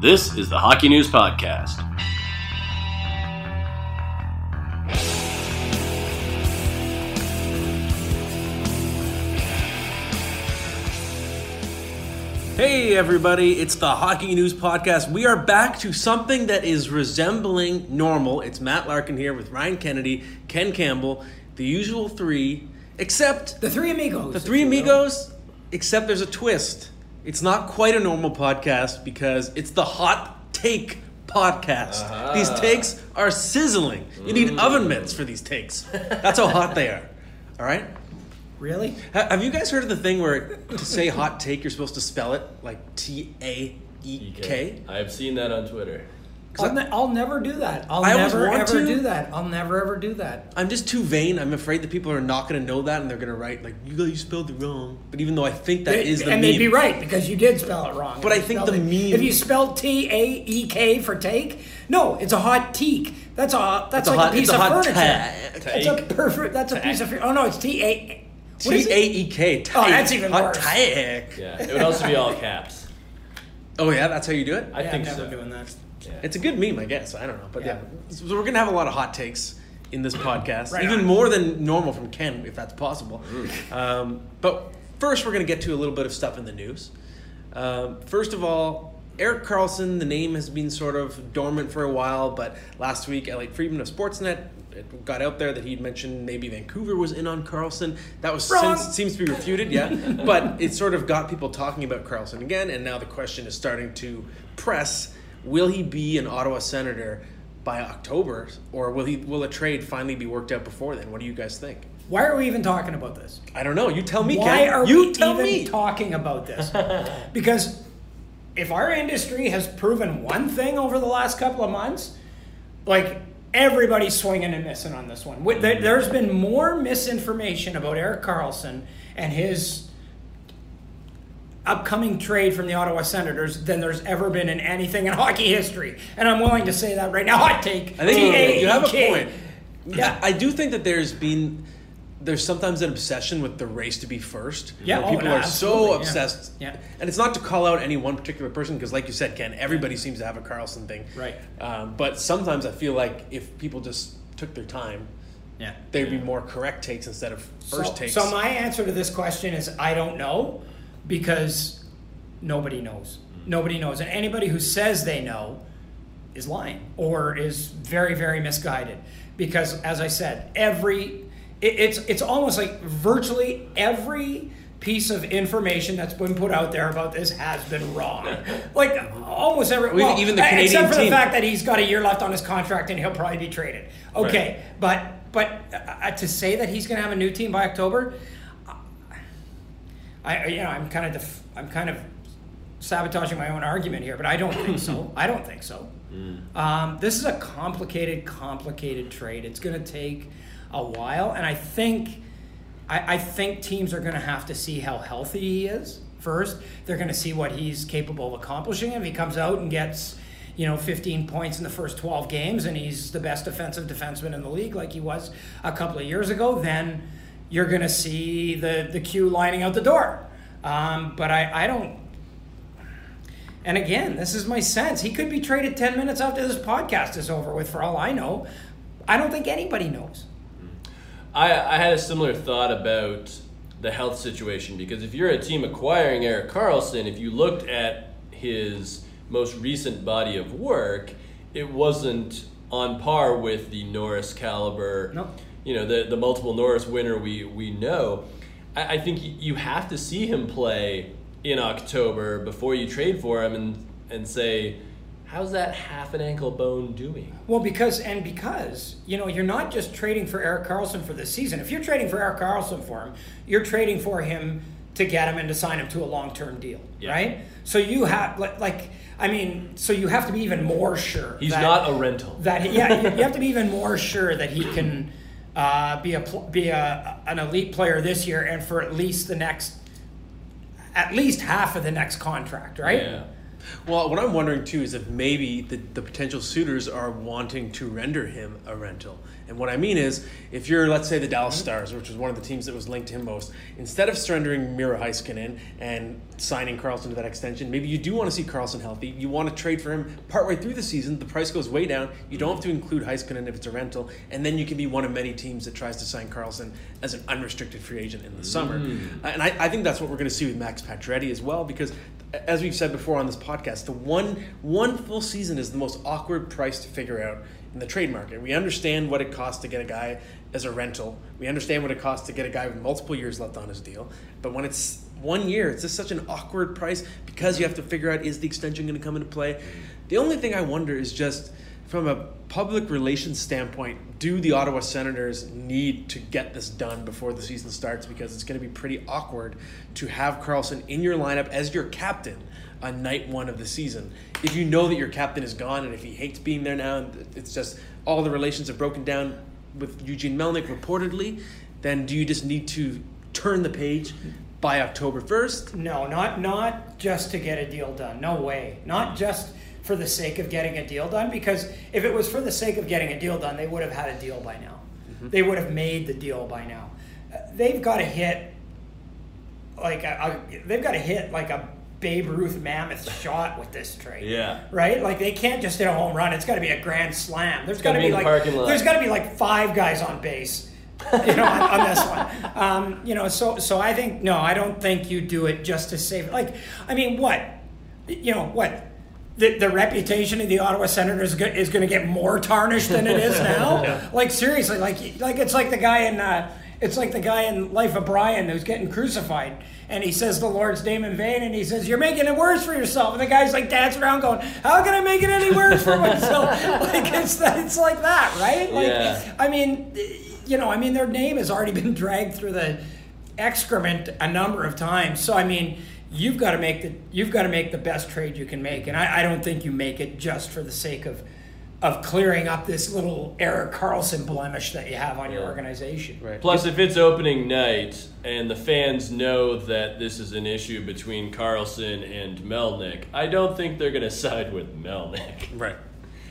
This is the Hockey News Podcast. Hey everybody, it's the Hockey News Podcast. We are back to something that is resembling normal. It's Matt Larkin here with Ryan Kennedy, Ken Campbell, the usual three, except The Three Amigos. the three amigos, except there's a twist. It's not quite a normal podcast because it's the Hot Take Podcast. These takes are sizzling. You need mm. oven mitts for these takes. That's how hot they are. All right? Really? Ha- Have you guys heard of the thing where to say hot take, you're supposed to spell it like T A E K? I've seen that on Twitter. I'll, ne- I'll never do that. I'll I never ever to. do that. I'll never ever do that. I'm just too vain. I'm afraid that people are not going to know that and they're going to write, like, you guys spelled it wrong. But even though I think that is the and meme. they'd be right because you did spell it wrong. But I think the it- meme- If you spelled T A E K for take, no, it's a hot teak. That's a that's a like hot- a piece it's a of hot furniture. take. That's a perfect. That's a piece of. Oh no, it's T A. What is T it? A E K. Oh, that's even hot worse. take. Yeah, it would also be all caps. Oh, yeah, that's how you do it? I Yeah, think I'm never so. doing that. Yeah. It's a good meme, I guess. I don't know. But yeah. Yeah. So we're going to have a lot of hot takes in this podcast, Right even on. more than normal from Ken, if that's possible. Um, but first, we're going to get to a little bit of stuff in the news. Um, first of all, Erik Karlsson, the name has been sort of dormant for a while, but last week, Elliotte Friedman of Sportsnet it got out there that he'd mentioned maybe Vancouver was in on Karlsson. That was Wrong. since seems to be refuted, yeah. but it sort of got people talking about Karlsson again, and now the question is starting to press: Will he be an Ottawa Senator by October, or will he? Will a trade finally be worked out before then? What do you guys think? Why are we even talking about this? I don't know. You tell me, Why Ken. are you we even me. talking about this? because if our industry has proven one thing over the last couple of months, like everybody's swinging and missing on this one. There's been more misinformation about Erik Karlsson and his upcoming trade from the Ottawa Senators than there's ever been in anything in hockey history. And I'm willing to say that right now. Hot take. I think you- you have a point. Yeah. I do think that there's been there's sometimes an obsession with the race to be first. Yeah, oh, people no, are so absolutely, yeah. obsessed. Yeah. and it's not to call out any one particular person because, like you said, Ken, everybody seems to have a Karlsson thing. Right. Um, but sometimes I feel like if people just took their time, Yeah. there'd be more correct takes instead of first so, takes. So my answer to this question is I don't know because nobody knows. Nobody knows, and anybody who says they know is lying or is very very misguided. Because as I said, every it, it's it's almost like virtually every piece of information that's been put out there about this has been wrong. like almost every Well, even the Canadian except for team. the fact that he's got a year left on his contract and he'll probably be traded. Okay, but but uh, to say that he's going to have a new team by October, I you know I'm kind of def- I'm kind of sabotaging my own argument here, but I don't think so. I don't think so. Um, this is a complicated, complicated trade. It's going to take a while, and I think I, I think teams are going to have to see how healthy he is first. They're going to see what he's capable of accomplishing. If he comes out and gets you know 15 points in the first 12 games, and he's the best defensive defenseman in the league, like he was a couple of years ago, then you're going to see the the queue lining out the door. Um, but I, I don't and again, this is my sense. He could be traded 10 minutes after this podcast is over with, for all I know. I don't think anybody knows. I, I had a similar thought about the health situation because if you're a team acquiring Erik Karlsson, if you looked at his most recent body of work, it wasn't on par with the Norris caliber. Nope. You know, the, the multiple Norris winner we, we know. I, I think you have to see him play in October before you trade for him and, and say, how's that half an ankle bone doing? Well, because, and because, you know, you're not just trading for Erik Karlsson for this season. If you're trading for Erik Karlsson for him, you're trading for him to get him and to sign him to a long term deal, Yeah. right? So you have, like, like, I mean, so you have to be even more sure. He's that- not a rental. that he, yeah, you, you have to be even more sure that he can uh, be a be a an elite player this year and for at least the next at least half of the next contract, right? Yeah. Well, what I'm wondering too is if maybe the, the potential suitors are wanting to render him a rental. And what I mean is, if you're, let's say, the Dallas mm-hmm. Stars, which was one of the teams that was linked to him most, instead of surrendering Miro Heiskanen and signing Karlsson to that extension, maybe you do want to see Karlsson healthy. You want to trade for him partway through the season. The price goes way down. You don't have to include Heiskanen if it's a rental, and then you can be one of many teams that tries to sign Karlsson as an unrestricted free agent in the summer. Mm. And I, I think that's what we're going to see with Max Pacioretty as well, because as we've said before on this podcast, the one one full season is the most awkward price to figure out in the trade market. We understand what it costs to get a guy as a rental. We understand what it costs to get a guy with multiple years left on his deal. But when it's one year, it's just such an awkward price because you have to figure out is the extension going to come into play. The only thing I wonder is just from a public relations standpoint, do the Ottawa Senators need to get this done before the season starts? Because it's going to be pretty awkward to have Karlsson in your lineup as your captain on night one of the season. If you know that your captain is gone and if he hates being there now, and it's just all the relations have broken down with Eugene Melnyk reportedly, then do you just need to turn the page by October 1st? No, not not just to get a deal done. No way. Not just for the sake of getting a deal done. Because if it was for the sake of getting a deal done, they would have had a deal by now. They would have made the deal by now. Uh, They've got to hit like a, a, they've got to hit like a Babe Ruth mammoth shot with this trade. Yeah. Right? Like they can't just hit a home run. It's got to be a grand slam. There's got gotta be be the like there's got to be like five guys on base. you know, on, on this one, um, you know, so so I think no, I don't think you do it just to save. It. Like, I mean, what, you know, what, the, the reputation of the Ottawa Senators go- is going to get more tarnished than it is now. Like seriously, like like it's like the guy in uh, it's like the guy in Life of Brian who's getting crucified, and he says the Lord's name in vain, and he says you're making it worse for yourself, and the guy's like dancing around going, how can I make it any worse for myself? like it's it's like that, right? Like Yeah. I mean, you know, I mean their name has already been dragged through the excrement a number of times, so I mean. You've got to make the you've got to make the best trade you can make, and I, I don't think you make it just for the sake of of clearing up this little Erik Karlsson blemish that you have on your organization. Right. Plus, if it's opening night and the fans know that this is an issue between Karlsson and Melnyk, I don't think they're going to side with Melnyk. Right.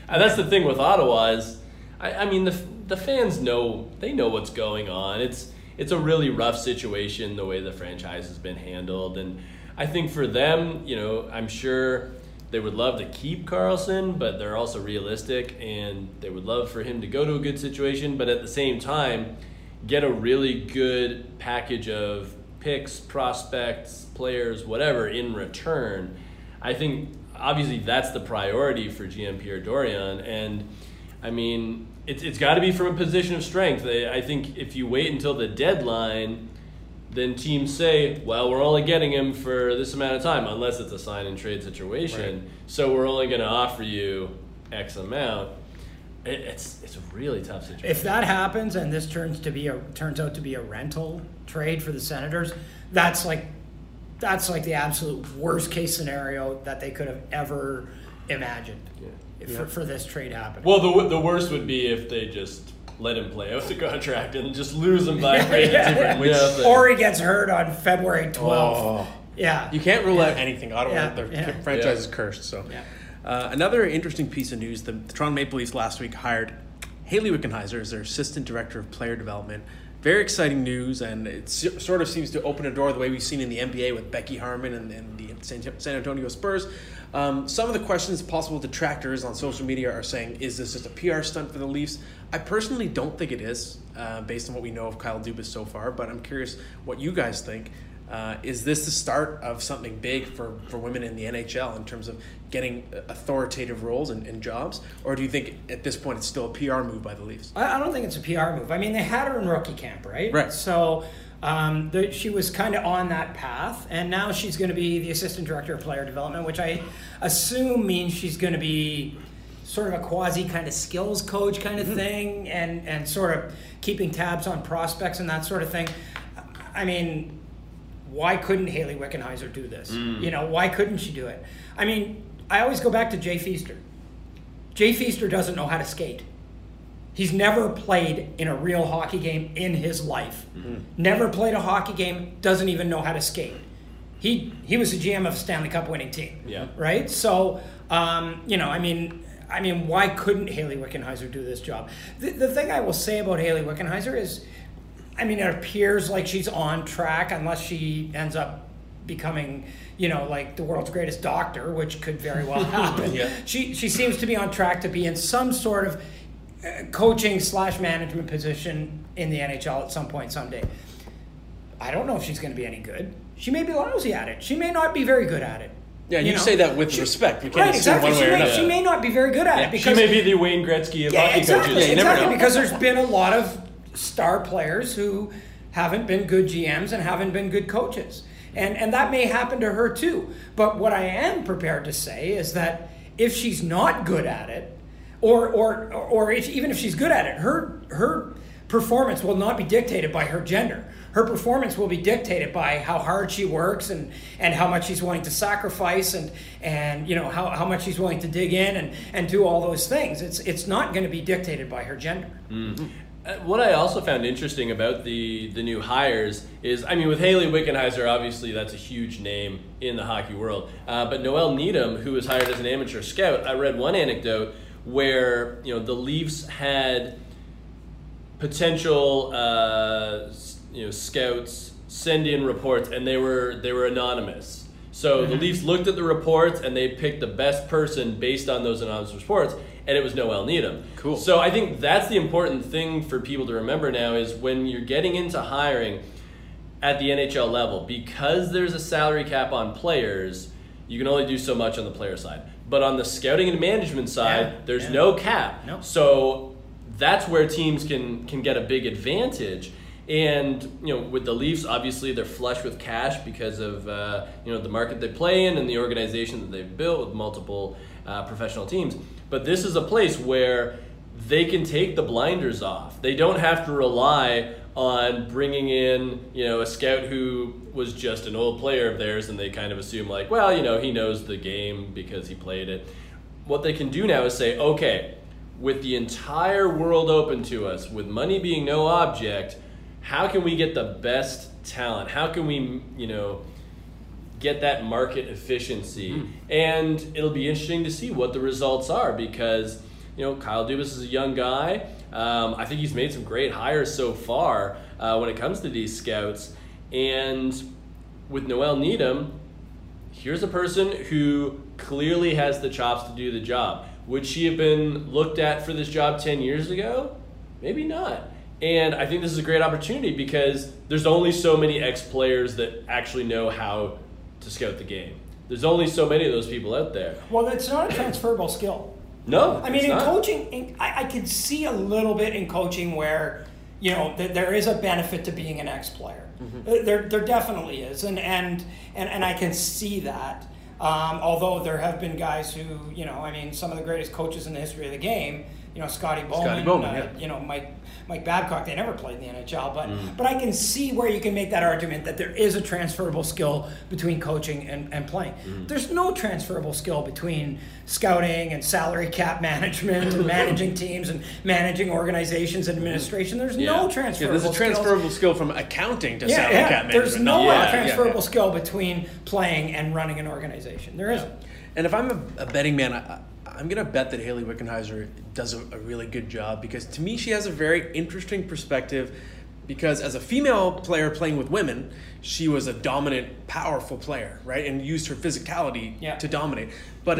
And that's the thing with Ottawa is, I, I mean, the the fans know they know what's going on. It's it's a really rough situation the way the franchise has been handled, and I think for them, you know, I'm sure they would love to keep Karlsson, but they're also realistic, and they would love for him to go to a good situation, but at the same time, get a really good package of picks, prospects, players, whatever in return. I think obviously that's the priority for GM Pierre Dorion, and I mean it's it's got to be from a position of strength. I I think if you wait until the deadline, then teams say, well, we're only getting him for this amount of time, unless it's a sign and trade situation. Right. So we're only going to offer you X amount. It, it's it's a really tough situation. If that happens and this turns to be a turns out to be a rental trade for the Senators, that's like that's like the absolute worst case scenario that they could have ever imagined if- for, for this trade happening. Well, the the worst would be if they just let him play out the contract and just lose him by agency Yeah, for yeah. nothing. or he gets hurt on February 12th. Oh. Yeah. You can't rule out anything. Ottawa, Yeah, their yeah. franchise Yeah. is cursed. So, Yeah. uh, another interesting piece of news: the, the Toronto Maple Leafs last week hired Hayley Wickenheiser as their assistant director of player development. Very exciting news, and it sort of seems to open a door the way we've seen in the NBA with Becky Hammon and, and the San, San Antonio Spurs. Um, some of the questions, possible detractors on social media are saying, "Is this just a PR stunt for the Leafs?" I personally don't think it is, uh, based on what we know of Kyle Dubas so far. But I'm curious what you guys think. Uh, is this the start of something big for, for women in the NHL in terms of getting authoritative roles and, and jobs? Or do you think at this point it's still a PR move by the Leafs? I, I don't think it's a PR move. I mean, they had her in rookie camp, right? Right. So um, the, she was kind of on that path, and now she's going to be the assistant director of player development, which I assume means she's going to be sort of a quasi kind of skills coach kind of thing, and and sort of keeping tabs on prospects and that sort of thing. I mean, why couldn't Hayley Wickenheiser do this? You know, why couldn't she do it? I mean, I always go back to Jay Feaster. Jay Feaster doesn't know how to skate. He's never played in a real hockey game in his life. Never played a hockey game, doesn't even know how to skate. he he was the GM of a Stanley Cup winning team. Yeah. Right. So um, you know, I mean, I mean, why couldn't Hayley Wickenheiser do this job? The, the thing I will say about Hayley Wickenheiser is, I mean, it appears like she's on track unless she ends up becoming, you know, like the world's greatest doctor, which could very well happen. Yeah. She she seems to be on track to be in some sort of coaching slash management position in the NHL at some point someday. I don't know if she's going to be any good. She may be lousy at it. She may not be very good at it. Yeah, you, say that with respect. We can't Right, exactly. one She way or may, another. she may not be very good at it She because may be the Wayne Gretzky of yeah, hockey exactly, coaches. you never exactly, know. because there's been a lot of star players who haven't been good GMs and haven't been good coaches. And and that may happen to her too. But what I am prepared to say is that if she's not good at it, or or or if, even if she's good at it, her her performance will not be dictated by her gender. Her performance will be dictated by how hard she works and, and how much she's willing to sacrifice and, and you know how, how much she's willing to dig in and, and do all those things. It's it's not going to be dictated by her gender. Uh, What I also found interesting about the the new hires is, I mean, with Hayley Wickenheiser, obviously that's a huge name in the hockey world. Uh, but Noelle Needham, who was hired as an amateur scout, I read one anecdote where you know the Leafs had potential uh, you know scouts send in reports, and they were they were anonymous. So the Leafs looked at the reports and they picked the best person based on those anonymous reports, and it was Noelle Needham. Cool. So I think that's the important thing for people to remember now is when you're getting into hiring at the NHL level, because there's a salary cap on players, you can only do so much on the player side. But on the scouting and management side, Yeah, there's yeah. no cap. No. So that's where teams can can get a big advantage. And you know, with the Leafs, obviously they're flush with cash because of uh, you know the market they play in and the organization that they've built with multiple uh, professional teams. But this is a place where they can take the blinders off. They don't have to rely on bringing in you know a scout who was just an old player of theirs, and they kind of assume like, well, you know, he knows the game because he played it. What they can do now is say, okay, with the entire world open to us, with money being no object, how can we get the best talent? How can we, you know, get that market efficiency? Hmm. And it'll be interesting to see what the results are because, you know, Kyle Dubas is a young guy. Um, I think he's made some great hires so far uh, when it comes to these scouts. And with Noelle Needham, here's a person who clearly has the chops to do the job. Would she have been looked at for this job 10 years ago? Maybe not. And I think this is a great opportunity because there's only so many ex players that actually know how to scout the game. There's only so many of those people out there. Well, it's not a transferable skill. No, I mean, in not. coaching, in, I, I could see a little bit in coaching where, you know, th- there is a benefit to being an ex-player. Uh, There, there definitely is, and and and, and I can see that. Um, although there have been guys who, you know, I mean, some of the greatest coaches in the history of the game, you know, Scotty Bowman, Bowman, uh, yeah. you know, Mike Mike Babcock, they never played in the NHL, but Mm. but I can see where you can make that argument that there is a transferable skill between coaching and, and playing. Mm. There's no transferable skill between scouting and salary cap management and managing teams and managing organizations and administration. There's Yeah. no Yeah, Yeah, transferable there's a transferable skill from accounting to salary cap There's no transferable skill between playing and running an organization. There isn't. And if I'm a, a betting man, I, I'm to bet that Hayley Wickenheiser does a, a really good job because to me, she has a very interesting perspective. Because as a female player playing with women, she was a dominant, powerful player, right? And used her physicality Yeah. to dominate. But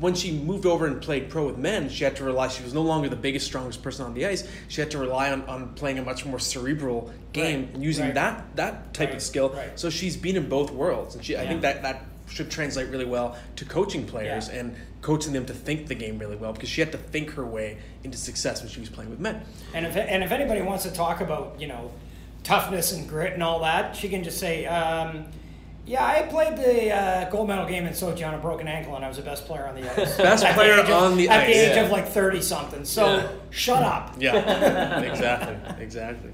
when she moved over and played pro with men, she had to rely, she was no longer the biggest, strongest person on the ice. She had to rely on, on playing a much more cerebral game Right, using right. that, that type Right, of skill. right. So she's been in both worlds. And she, I think that, that should translate really well to coaching players Yeah. and coaching them to think the game really well because she had to think her way into success when she was playing with men. And if, and if anybody wants to talk about, you know, toughness and grit and all that, she can just say, um, yeah, I played the uh, gold medal game in Sochi on a broken ankle and I was the best player on the ice. Best At player of- on the ice. At the age Yeah. of like 30 something. So Yeah. shut up. Yeah, exactly, exactly.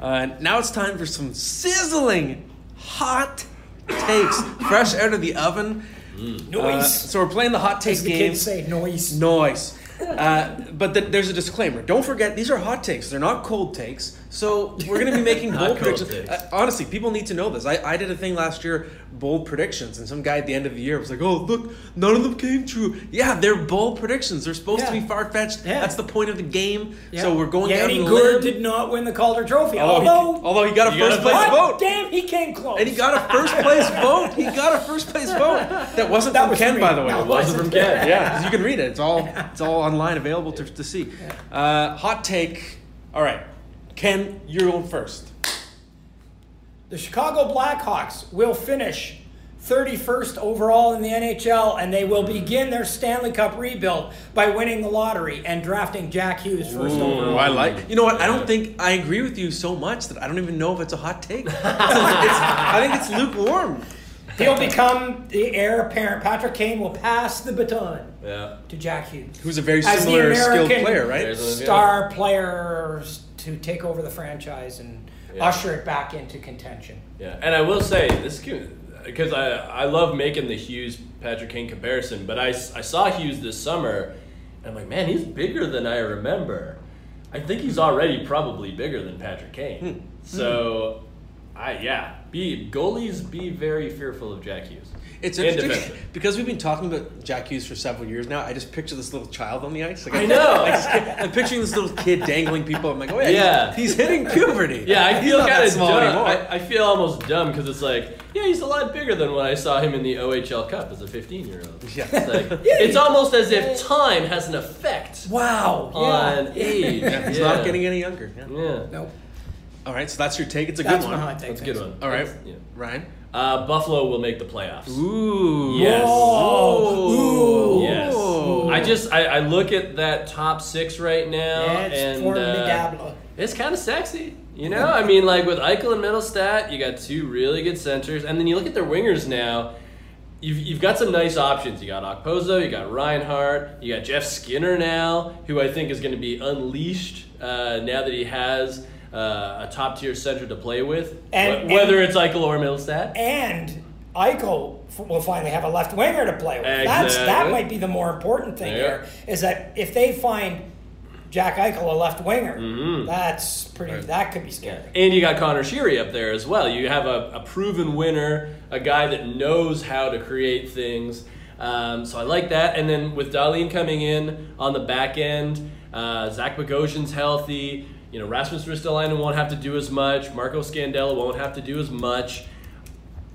Uh, now it's time for some sizzling, hot takes, fresh out of the oven. Uh, Noise. so we're playing the hot take As the game. kids say, noise. Noise. Uh, but th- there's a disclaimer. Don't forget, these are hot takes. They're not cold takes. So we're going to be making bold predictions. honestly, people need to know this. I, I did a thing last year, bold predictions, and some guy at the end of the year was like, "Oh, look, none of them came true." Yeah, they're bold predictions. They're supposed to be far fetched. Yeah. That's the point of the game. Yeah. So we're going Yanni out Gourde did not win the Calder Trophy. Although, he, although, although he got a first place vote. damn, he came close. And he got a first place vote. He got a first place vote. That wasn't That from was Ken, me. by the way. No, It wasn't wasn't. from Ken. Yeah, you can read it. It's all it's all online available to, to see. Uh, hot take. All right, Ken, you're going first. The Chicago Blackhawks will finish 31st overall in the NHL, and they will begin their Stanley Cup rebuild by winning the lottery and drafting Jack Hughes first overall. Oh, I like. You know what? I don't think I agree with you so much that I don't even know if it's a hot take. It's- I think it's lukewarm. He'll become the heir apparent. Patrick Kane will pass the baton Yeah. to Jack Hughes. Who's a very similar skilled player, right? Star players to take over the franchise and Yeah. usher it back into contention. Yeah, and I will say this because I I love making the Hughes Patrick Kane comparison, but I I saw Hughes this summer, and I'm like, man, he's bigger than I remember. I think he's already probably bigger than Patrick Kane. Hmm. So, I yeah, be goalies be very fearful of Jack Hughes. It's And interesting because we've been talking about Jack Hughes for several years now. I just picture this little child on the ice. Like I know. like this kid- I'm picturing this little kid dangling people. I'm like, oh yeah, Yeah. he's, he's hitting puberty. Yeah, I feel kind of small dumb. anymore. I, I feel almost dumb because it's like, yeah, he's a lot bigger than when I saw him in the OHL Cup as a 15 year old. Yeah. It's, like, it's almost as if time has an effect Wow. on age. Yeah, he's Yeah. not getting any younger. Yeah. Yeah, Nope. All right, so that's your take. It's a That's good my one. hot take. that's a good one. All right, Yeah. Ryan. Uh, Buffalo will make the playoffs. Ooh. Yes. Ooh. Yes. Ooh. I just I, I look at that top six right now, Yeah, it's and formidable. uh, it's kind of sexy. You know, I mean, like with Eichel and Mittelstadt, you got two really good centers, and then you look at their wingers now. You've, you've got some nice options. You got Okposo, you got Reinhart, you got Jeff Skinner now, who I think is going to be unleashed uh, now that he has uh, a top tier center to play with, And- wh- whether and- it's Eichel or Mittelstadt. And Eichel f- will finally have a left winger to play with. That's that might be the more important thing Yeah. here. Is that if they find Jack Eichel a left winger, Mhm. that's pretty. That could be scary. And you got Connor Sheary up there as well. You have a, a proven winner, a guy that knows how to create things. Um, so I like that. And then with Dahlin coming in on the back end, uh, Zach Bogosian's healthy. You know, Rasmus Ristolainen won't have to do as much. Marco Scandella won't have to do as much.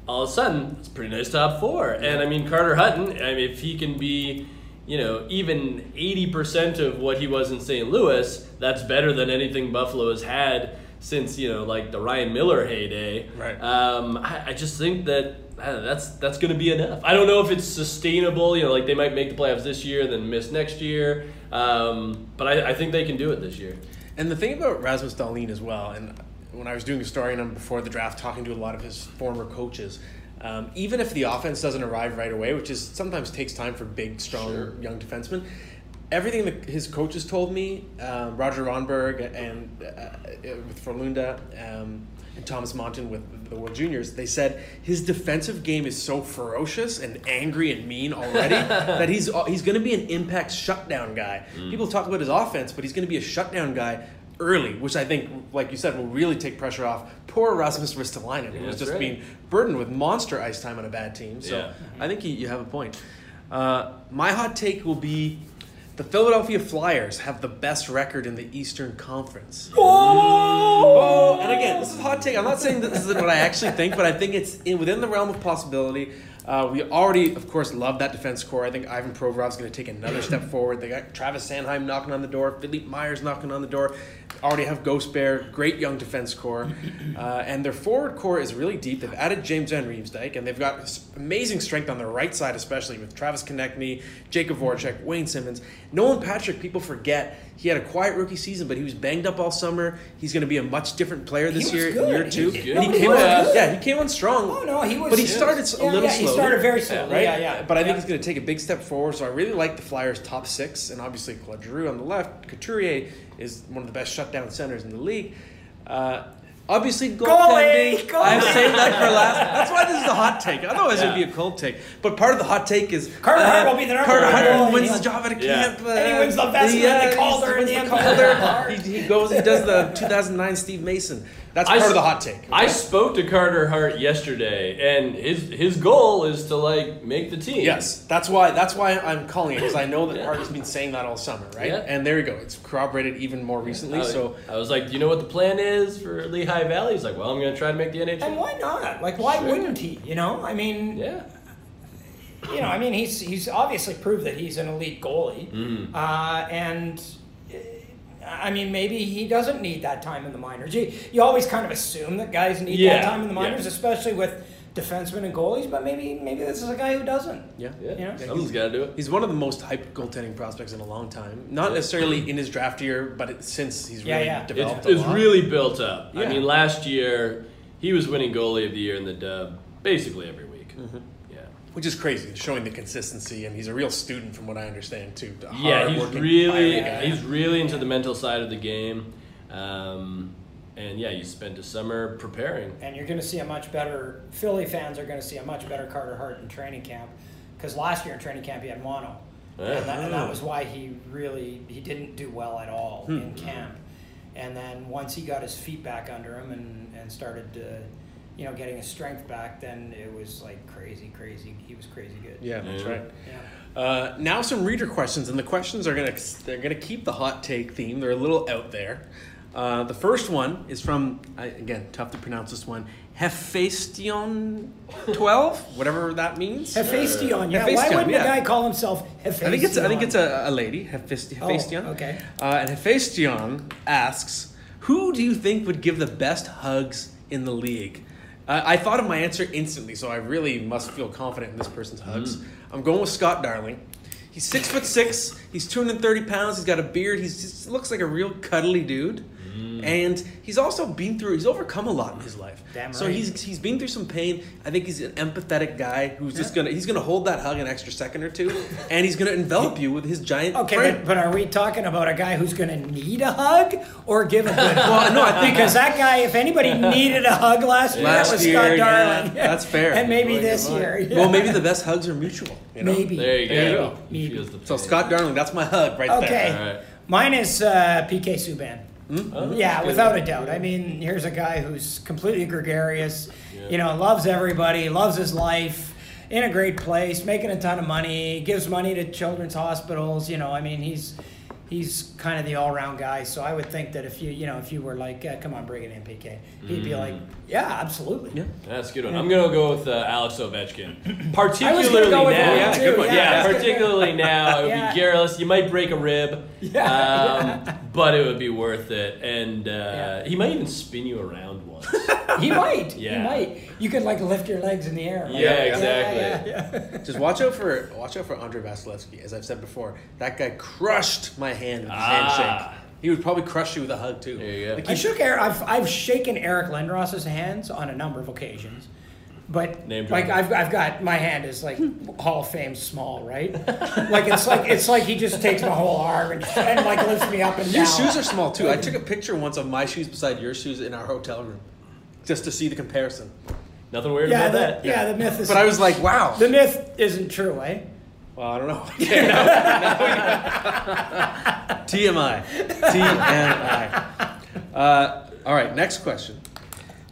All of a sudden, it's a pretty nice top four. And I mean, Carter Hutton, I mean, if he can be, you know, even 80% of what he was in St. Louis, that's better than anything Buffalo has had since, you know, like the Ryan Miller heyday. Right. Um, I, I just think that uh, that's that's going to be enough. I don't know if it's sustainable. You know, like they might make the playoffs this year, and then miss next year. Um, but I, I think they can do it this year. And the thing about Rasmus Dahlin as well, and when I was doing a story on him before the draft, talking to a lot of his former coaches, um, even if the offense doesn't arrive right away, which is sometimes takes time for big, strong Sure. young defensemen, everything that his coaches told me, um, Roger Ronnberg and uh, with Frolunda um, and Tomas Monten with the World Juniors, they said his defensive game is so ferocious and angry and mean already that he's he's going to be an impact shutdown guy. People talk about his offense, but he's going to be a shutdown guy early, which I think, like you said, will really take pressure off poor Rasmus Ristolainen, who was just right. being burdened with monster ice time on a bad team. So Yeah. I think you, you have a point. Uh, my hot take will be the Philadelphia Flyers have the best record in the Eastern Conference. Oh, and again, this is a hot take. I'm not saying that this is what I actually think, but I think it's in, within the realm of possibility. Uh, we already, of course, love that defense core. I think Ivan Provorov's going to take another step forward. They got Travis Sanheim knocking on the door, Philippe Myers knocking on the door. Already have Gostisbehere, great young defense core, uh, and their forward core is really deep. They've added James Van Riemsdyk, and they've got amazing strength on their right side, especially with Travis Konecny, Jakub Voracek, Wayne Simmonds, Nolan Patrick. People forget he had a quiet rookie season, but he was banged up all summer. He's going to be a much different player this year, good. year two. he- And he came on, yeah, he came on strong. Oh no, he was. But he started a little yeah, He started very slowly. Right? Yeah, yeah. But I think he's going to take a big step forward. So I really like the Flyers' top six, and obviously Giroux on the left. Couturier is one of the best shutdown centers in the league. Uh, Obviously, Goalie, goaltending. goalie. I've saved that for last. That's why this is the hot take. Otherwise, it'd be a cold take. But part of the hot take is Carter Hart will be the number Carter Hart goalie. wins the job at a Yeah. camp, uh, And he wins the Vezina, the he's- Calder, wins and the the Calder. He, he goes. He does the 2009 Steve Mason. That's part s- of the hot take. I spoke to Carter Hart yesterday, and his his goal is to like make the team. Yes, that's why. That's why I'm calling it because I know that Hart has been saying that all summer, right? Yeah. And there you go. It's corroborated even more recently. I So I was like, "Do you know what the plan is for Lehigh Valley?" He's like, "Well, I'm going to try to make the NHL." And why not? Like, why Sure. wouldn't he? You know, I mean, yeah, you know, I mean, he's he's obviously proved that he's an elite goalie, Mm-hmm. uh, and uh, I mean, maybe he doesn't need that time in the minors. You, you always kind of assume that guys need Yeah, that time in the yeah. minors, especially with defensemen and goalies. But maybe maybe this is a guy who doesn't. yeah, yeah. You know? Someone's got to do it. He's one of the most hyped goaltending prospects in a long time. Not necessarily in his draft year, but it, since he's Yeah, really yeah. developed It's, a it's lot. really built up. I mean, last year he was winning goalie of the year in the Dub basically every week. Mm-hmm. Yeah. which is crazy, showing the consistency, and he's a real student from what I understand too. Yeah, he's really he's really into the mental side of the game, um, and yeah, you spent a summer preparing. And you're going to see a much better Philly fans are going to see a much better Carter Hart in training camp because last year in training camp he had mono, Yeah. and, that, and that was why he really he didn't do well at all Hmm. in camp. And then once he got his feet back under him and, and started, uh, you know, getting his strength back, then it was like crazy, crazy. He was crazy good. Yeah, that's Yeah. right. Yeah. Uh, now some reader questions, and the questions are gonna they're gonna keep the hot take theme. They're a little out there. Uh, the first one is from I, again tough to pronounce this one. Hephaestion twelve, whatever that means. Hephaestion, yeah. Why wouldn't yeah. a guy call himself Hephaestion? I think it's I think it's a, a lady, Hephaestion. Oh, okay. Uh, and Hephaestion asks, "Who do you think would give the best hugs in the league?" Uh, I thought of my answer instantly, so I really must feel confident in this person's hugs. I'm going with Scott Darling. He's six foot six. He's 230 pounds. He's got a beard. He just looks like a real cuddly dude. And he's also been through. He's overcome a lot in his life. Damn So right. he's he's been through some pain. I think he's an empathetic guy who's just gonna he's gonna hold that hug an extra second or two, and he's gonna envelop you with his giant. Okay, but, but are we talking about a guy who's going to need a hug or give a good hug? Well, no, I think- because that guy, if anybody needed a hug last year, Last that was year, Scott yeah, Darling. that's fair. and maybe Really this year. yeah. Well, maybe the best hugs are mutual. You know? Maybe. There you There go. go. Maybe. the So. Scott Darling, that's my hug right Okay. there. All right. Mine is uh, PK Subban. Oh, Yeah, without a doubt. I mean, here's a guy who's completely gregarious, Yeah. you know, loves everybody, loves his life, in a great place, making a ton of money, gives money to children's hospitals. You know, I mean, he's he's kind of the all-round guy. So I would think that if you you know if you were like, uh, come on, bring it in, PK, he'd be like, yeah, absolutely. Yeah. That's a good one. I'm gonna go with uh, Alex Ovechkin. Particularly I was with now, him, Yeah, too, good one. yeah, yeah. particularly now, it would Yeah. be garrulous. You might break a rib, Yeah. um, but it would be worth it. And uh, Yeah. he might even spin you around once. He might. Yeah. He might. You could like lift your legs in the air. right? Yeah, exactly. Yeah, yeah, yeah. Just watch out for watch out for Andrei Vasilevskiy. As I've said before, that guy crushed my hand with his Ah. handshake. He would probably crush you with a hug too. Yeah, you go. Like, I he- shook Eric. I've, I've shaken Eric Lindros's hands on a number of occasions, but Name like. I've, I've got my hand is like Hall of Fame small, right? like it's like it's like he just takes my whole arm and, and like lifts me up and your down. shoes are small too. I took a picture once of my shoes beside your shoes in our hotel room, just to see the comparison. Nothing weird yeah, about the, that. yeah, the myth is. But I was like, wow. the myth isn't true, eh? Well, I don't know. Okay, now- now TMI. TMI. Uh, all right, next question.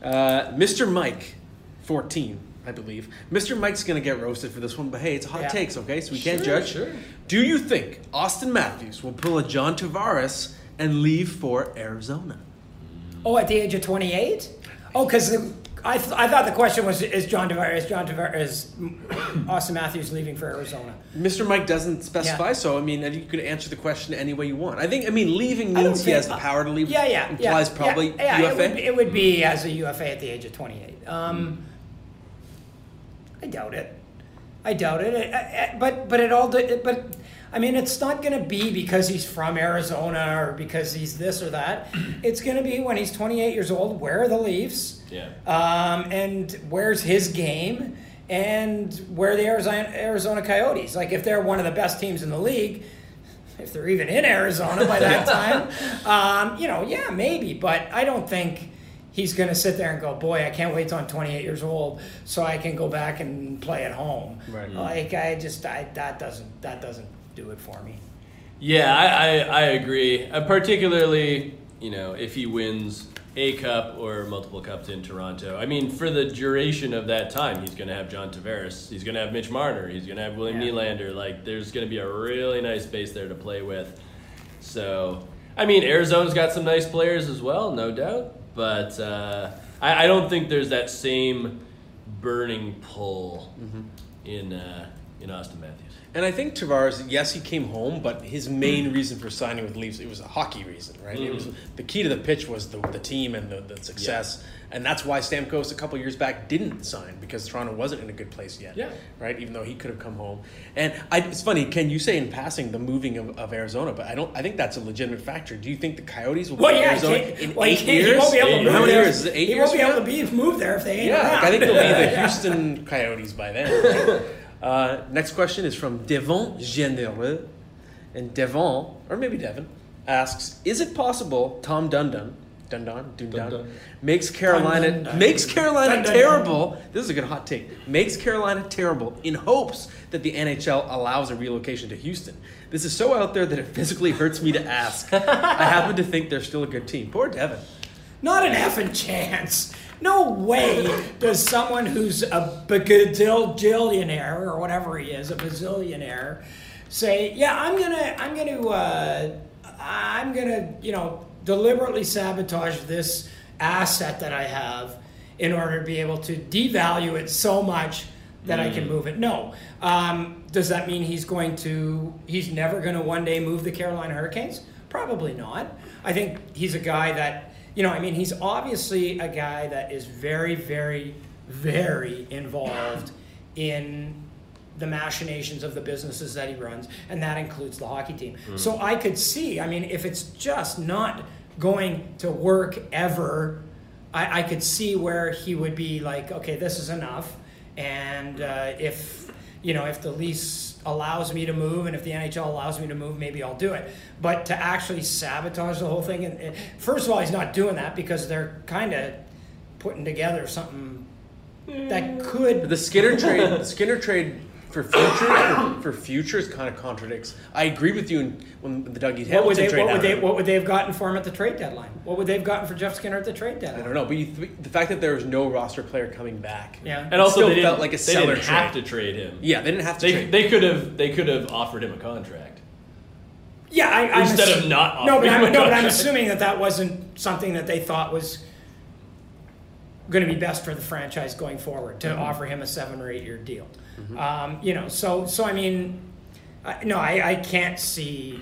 Uh, Mr. Mike, 14, I believe. Mr. Mike's going to get roasted for this one, but hey, it's hot Yeah. takes, okay? So we can't Sure, judge. sure. Do you think Auston Matthews will pull a John Tavares and leave for Arizona? Oh, at the age of 28? Oh, because I, th- I thought the question was is John Tavares, is John Tavares, is Auston Matthews leaving for Arizona? Mr. Mike doesn't specify, Yeah. so I mean, you could answer the question any way you want. I think, I mean, leaving means he think- has the power to leave. Yeah, yeah, Implies yeah, probably yeah, yeah, UFA. It would, it would be as a UFA at the age of 28. Um, I doubt it. I doubt it. I- I- but but it all. But I mean, it's not going to be because he's from Arizona or because he's this or that. It's going to be when he's 28 years old. Where are the Leafs? Yeah. Um, and where's his game? And where are the Arizona, Arizona Coyotes? Like, if they're one of the best teams in the league, if they're even in Arizona by that time, um, you know, yeah, maybe. But I don't think he's going to sit there and go, "Boy, I can't wait till I'm 28 years old so I can go back and play at home." Right. Like I just I that doesn't that doesn't do it for me. Yeah, I, I, I agree. Uh, particularly, you know, if he wins a cup or multiple cups in Toronto. I mean, for the duration of that time, he's going to have John Tavares. He's going to have Mitch Marner. He's going to have William Yeah. Nylander. Like, there's going to be a really nice base there to play with. So, I mean, Arizona's got some nice players as well, no doubt. But uh, I, I don't think there's that same burning pull in uh, in Auston Matthews. And I think Tavares, yes, he came home, but his main mm. reason for signing with Leafs it was a hockey reason, right? It was mm. the key to the pitch was the, the team and the, the success, and that's why Stamkos a couple years back didn't sign because Toronto wasn't in a good place yet, Yeah. right? Even though he could have come home, and I, it's funny. Can you say in passing the moving of, of Arizona? But I don't. I think that's a legitimate factor. Do you think the Coyotes will Well, yeah, Arizona in well, eight years? He won't be able to move How many there. years? Eight he years won't be able to be move there if they ain't Yeah, around. like, I think they'll be the Houston Coyotes by then. uh, next question is from Devon Genereux. And Devon, or maybe Devon, asks Is it possible Tom Dundon, Dundon, Dundon, Dundon. makes Carolina Dun, dun, dun. makes Carolina terrible? This is a good hot take. Makes Carolina terrible in hopes that the NHL allows a relocation to Houston. This is so out there that it physically hurts me to ask. I happen to think they're still a good team. Poor Devon. Not an effing chance. No way does someone who's a bajillionaire or whatever he is, a bazillionaire, say, "Yeah, I'm gonna, I'm gonna, uh, I'm gonna, you know, deliberately sabotage this asset that I have in order to be able to devalue it so much that I can move it." No. Um, does that mean he's going to? He's never going to one day move the Carolina Hurricanes? Probably not. I think he's a guy that you know, I mean, he's obviously a guy that is very, very, very involved in the machinations of the businesses that he runs, and that includes the hockey team. So I could see, I mean, if it's just not going to work ever, I, I could see where he would be like, okay, this is enough. And uh, if, you know, if the lease allows me to move and if the NHL allows me to move, maybe I'll do it. But to actually sabotage the whole thing, and, and first of all, he's not doing that because they're kind of putting together something that hmm. could. The Skinner trade, the Skinner trade for future for, for futures kind of contradicts. I agree with you in, when the Dougie Hamilton what would they? trade. What would they? What would they have gotten for him at the trade deadline? What would they have gotten for Jeff Skinner at the trade deadline? I don't know, but you th- the fact that there was no roster player coming back. Yeah. And also, still they felt like a they seller didn't have to trade. trade him. Yeah, they didn't have to They, trade. they could have they could have offered him a contract. Yeah, I, I'm Instead of assu- not No, but I'm, him a no, but I'm assuming that that wasn't something that they thought was going to be best for the franchise going forward to mm-hmm. offer him a seven or eight year deal. Um, you know, so so I mean, I, no, I, I can't see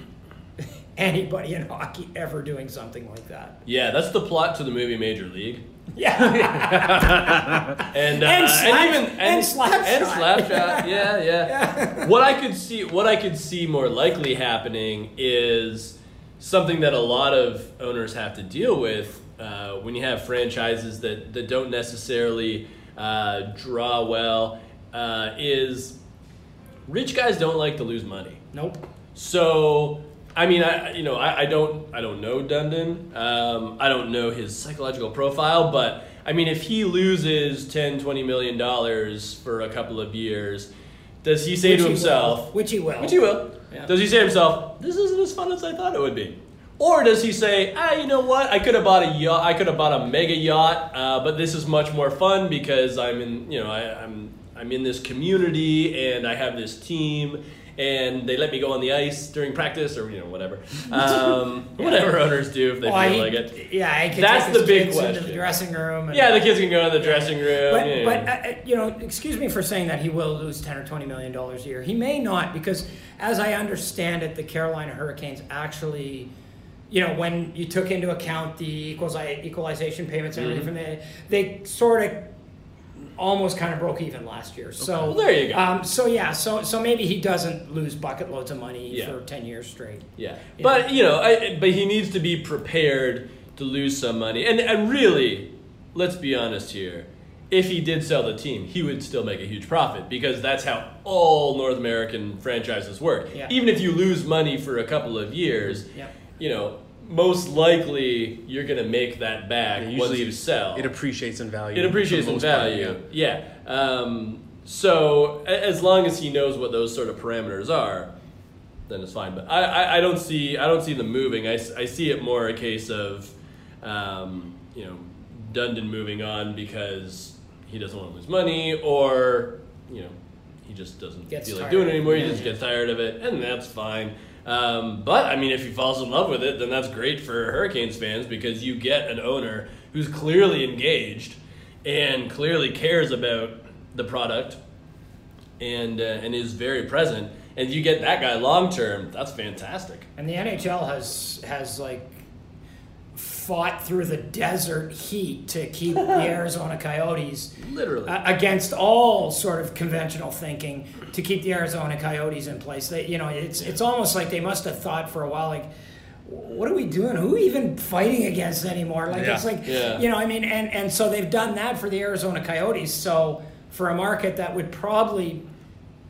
anybody in hockey ever doing something like that. Yeah, that's the plot to the movie Major League. Yeah, And uh, And slap- even and Slapshot. and Slapshot. Yeah, yeah. what I could see what I could see more likely happening is something that a lot of owners have to deal with uh, when you have franchises that, that don't necessarily uh, draw well uh, is rich guys don't like to lose money. nope. So, I mean, I you know I, I don't I don't know Dundon. Um, I don't know his psychological profile, but I mean, if he loses 10, 20 million dollars for a couple of years, does he say Which to himself, will. which he will, which he will, Yeah. does he say to himself, this isn't as fun as I thought it would be? Or does he say, ah, you know what? I could have bought a yacht. I could have bought a mega yacht, uh, but this is much more fun because I'm in, you know, I, I'm I'm in this community and I have this team and they let me go on the ice during practice or you know whatever, um, whatever owners do if they Well, feel he- like it. Yeah, he could That's the big kids into the dressing room. And, Yeah, the kids can go in the dressing room. But, you know. but uh, uh, you know, excuse me for saying that he will lose ten or twenty million dollars a year. He may not because, as I understand it, the Carolina Hurricanes actually, you know, when you took into account the equaliza- equalization payments and everything, from the, they sort of almost kind of broke even last year. So Well, there you go. Um, so yeah, so so maybe he doesn't lose bucket loads of money Yeah. for ten years straight. Yeah, Yeah. but you know, I, but he needs to be prepared to lose some money, and and really, let's be honest here. If he did sell the team, he would still make a huge profit because that's how all North American franchises work. Yeah. Even if you lose money for a couple of years, Yeah. you know, most likely you're going to make that back Yeah, once you sell. It appreciates in value. It appreciates in the most part, value. yeah. Um, so as long as he knows what those sort of parameters are, then it's fine. But I, I, I don't see I don't see them moving. I, I see it more a case of um, you know Dundon moving on because he doesn't want to lose money or you know he just doesn't Gets feel like tired. doing it anymore. He Yeah. just gets tired of it, and that's fine. Um, but I mean, if he falls in love with it, then that's great for Hurricanes fans because you get an owner who's clearly engaged and clearly cares about the product and uh, and is very present. And you get that guy long term. That's fantastic. And the NHL has has like fought through the desert heat to keep the Arizona Coyotes Literally. uh, against all sort of conventional thinking to keep the Arizona Coyotes in place. They, you know, it's it's almost like they must have thought for a while, like, what are we doing? Who are we even fighting against anymore? Like Yeah. it's like, Yeah. you know, I mean, and and so they've done that for the Arizona Coyotes. So for a market that would probably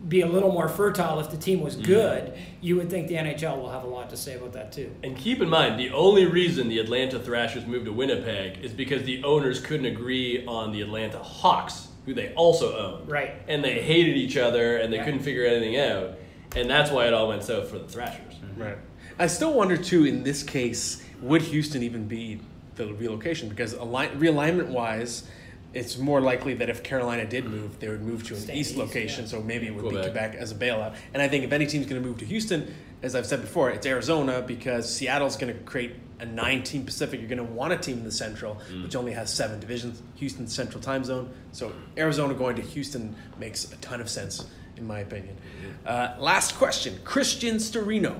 be a little more fertile if the team was mm. good, you would think the NHL will have a lot to say about that too. And keep in mind, the only reason the Atlanta Thrashers moved to Winnipeg is because the owners couldn't agree on the Atlanta Hawks, who they also own. Right. And they hated each other and they Yeah. couldn't figure anything out. And that's why it all went south for the Thrashers. Mm-hmm. Right. I still wonder too. In this case, would Houston even be the relocation? Because align, realignment wise, it's more likely that if Carolina did mm-hmm. move, they would move to an Stay east east, location. yeah. So maybe it would Quebec. be Quebec as a bailout. And I think if any team's going to move to Houston, as I've said before, it's Arizona because Seattle's going to create a nine-team Pacific. You're going to want a team in the Central, mm. which only has seven divisions. Houston Central Time Zone. So Arizona going to Houston makes a ton of sense, in my opinion. Mm-hmm. Uh, last question: Christian Storino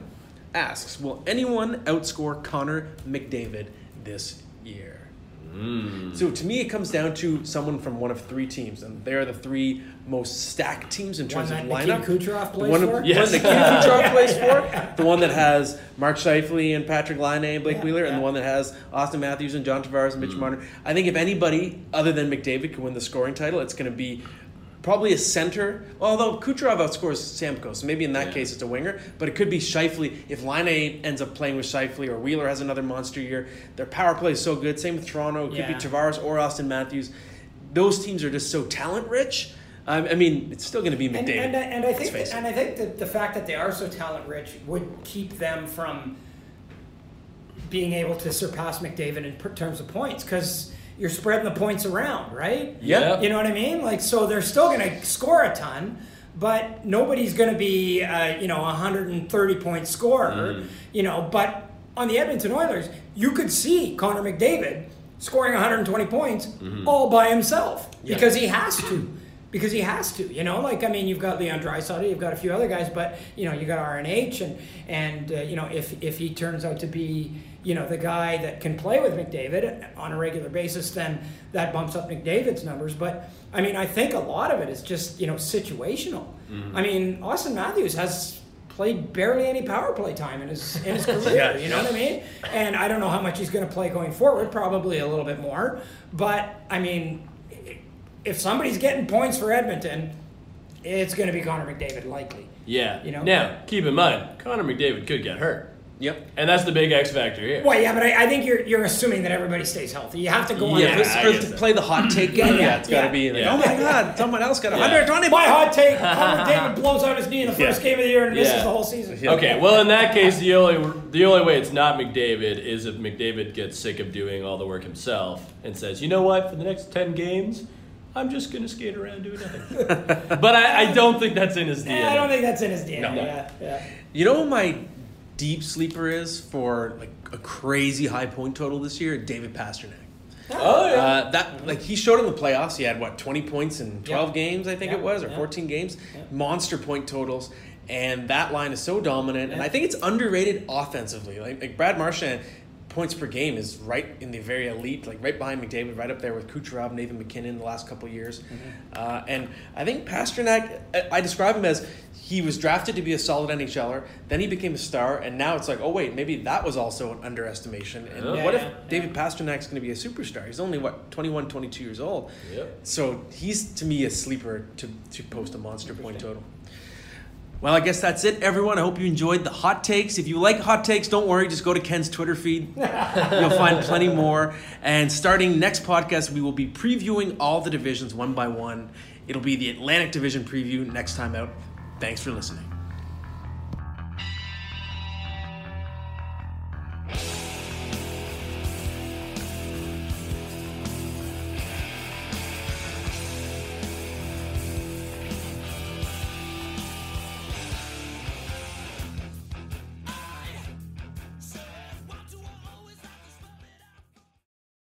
asks, "Will anyone outscore Connor McDavid this year?" Mm. So to me, it comes down to someone from one of three teams, and they're the three most stacked teams in terms One of that lineup. Nikita Kucherov the plays one, for? Yes. one that Nikita Kucherov plays for, the one that has Mark Scheifele and Patrick Laine and Blake Yeah, Wheeler, and the one that has Auston Matthews and John Tavares and Mitch mm. Marner. I think if anybody other than McDavid can win the scoring title, it's going to be probably a center. Although Kucherov outscores Stamkos, so maybe in that Yeah. case it's a winger. But it could be Scheifele if Laine ends up playing with Scheifele or Wheeler has another monster year. Their power play is so good. Same with Toronto. It could be Tavares or Auston Matthews. Those teams are just so talent rich. Um, I mean, it's still going to be And, McDavid. and, and I think that, and I think that the fact that they are so talent rich would keep them from being able to surpass McDavid in per- terms of points because you're spreading the points around, right? Yeah. You know what I mean? Like, so they're still going to score a ton, but nobody's going to be, uh, you know, a 130 point scorer, Mm-hmm. you know. But on the Edmonton Oilers, you could see Connor McDavid scoring 120 points all by himself Mm-hmm. Yeah. because he has to. Because he has to, you know, like I mean, you've got Leon Draisaitl, you've got a few other guys, but you know, you got RNH, and and uh, you know, if if he turns out to be, you know, the guy that can play with McDavid on a regular basis, then that bumps up McDavid's numbers. But I mean, I think a lot of it is just you know situational. Mm-hmm. I mean, Auston Matthews has played barely any power play time in his in his career. Yeah, you know what I mean? And I don't know how much he's going to play going forward. Probably a little bit more. But I mean, if somebody's getting points for Edmonton, it's going to be Connor McDavid likely. Yeah. You know? Now, keep in mind, Connor McDavid could get hurt. Yep. And that's the big X factor here. Well, yeah, but I, I think you're you're assuming that everybody stays healthy. You have to go on. Yeah, that. for, for- to play the hot take Yeah, game, yeah, yeah, it's got to yeah. be like, Yeah. oh my god, someone else got Yeah. 120 My hot take: Connor McDavid blows out his knee in the first Yeah. game of the year and misses Yeah. the whole season. Yeah. Okay, well, in that case, the only the only way it's not McDavid is if McDavid gets sick of doing all the work himself and says, "You know what? For the next ten games, I'm just gonna skate around doing nothing." but I, I don't think that's in his DNA. Yeah, I don't think that's in his DNA. No. Yeah, yeah. You know my deep sleeper is for like a crazy high point total this year? David Pastrnak. Oh yeah. Uh, that like he showed in the playoffs. He had what twenty points in twelve Yeah. games, I think Yeah. it was, or Yeah. fourteen games. Monster point totals, and that line is so dominant. And I think it's underrated offensively. Like, like Brad Marchand, points per game is right in the very elite, like right behind McDavid, right up there with Kucherov, Nathan MacKinnon the last couple of years. Uh, and I think Pastrnak, I- I describe him as he was drafted to be a solid NHLer, then he became a star, and now it's like, oh wait, maybe that was also an underestimation. And Yeah. what if Yeah, yeah, David Pastrnak's going to be a superstar? He's only what 21, 22 years old. Yep. So he's to me a sleeper to, to post a monster point total. Well, I guess that's it, everyone. I hope you enjoyed the hot takes. If you like hot takes, don't worry. Just go to Ken's Twitter feed. You'll find plenty more. And starting next podcast, we will be previewing all the divisions one by one. It'll be the Atlantic Division preview next time out. Thanks for listening.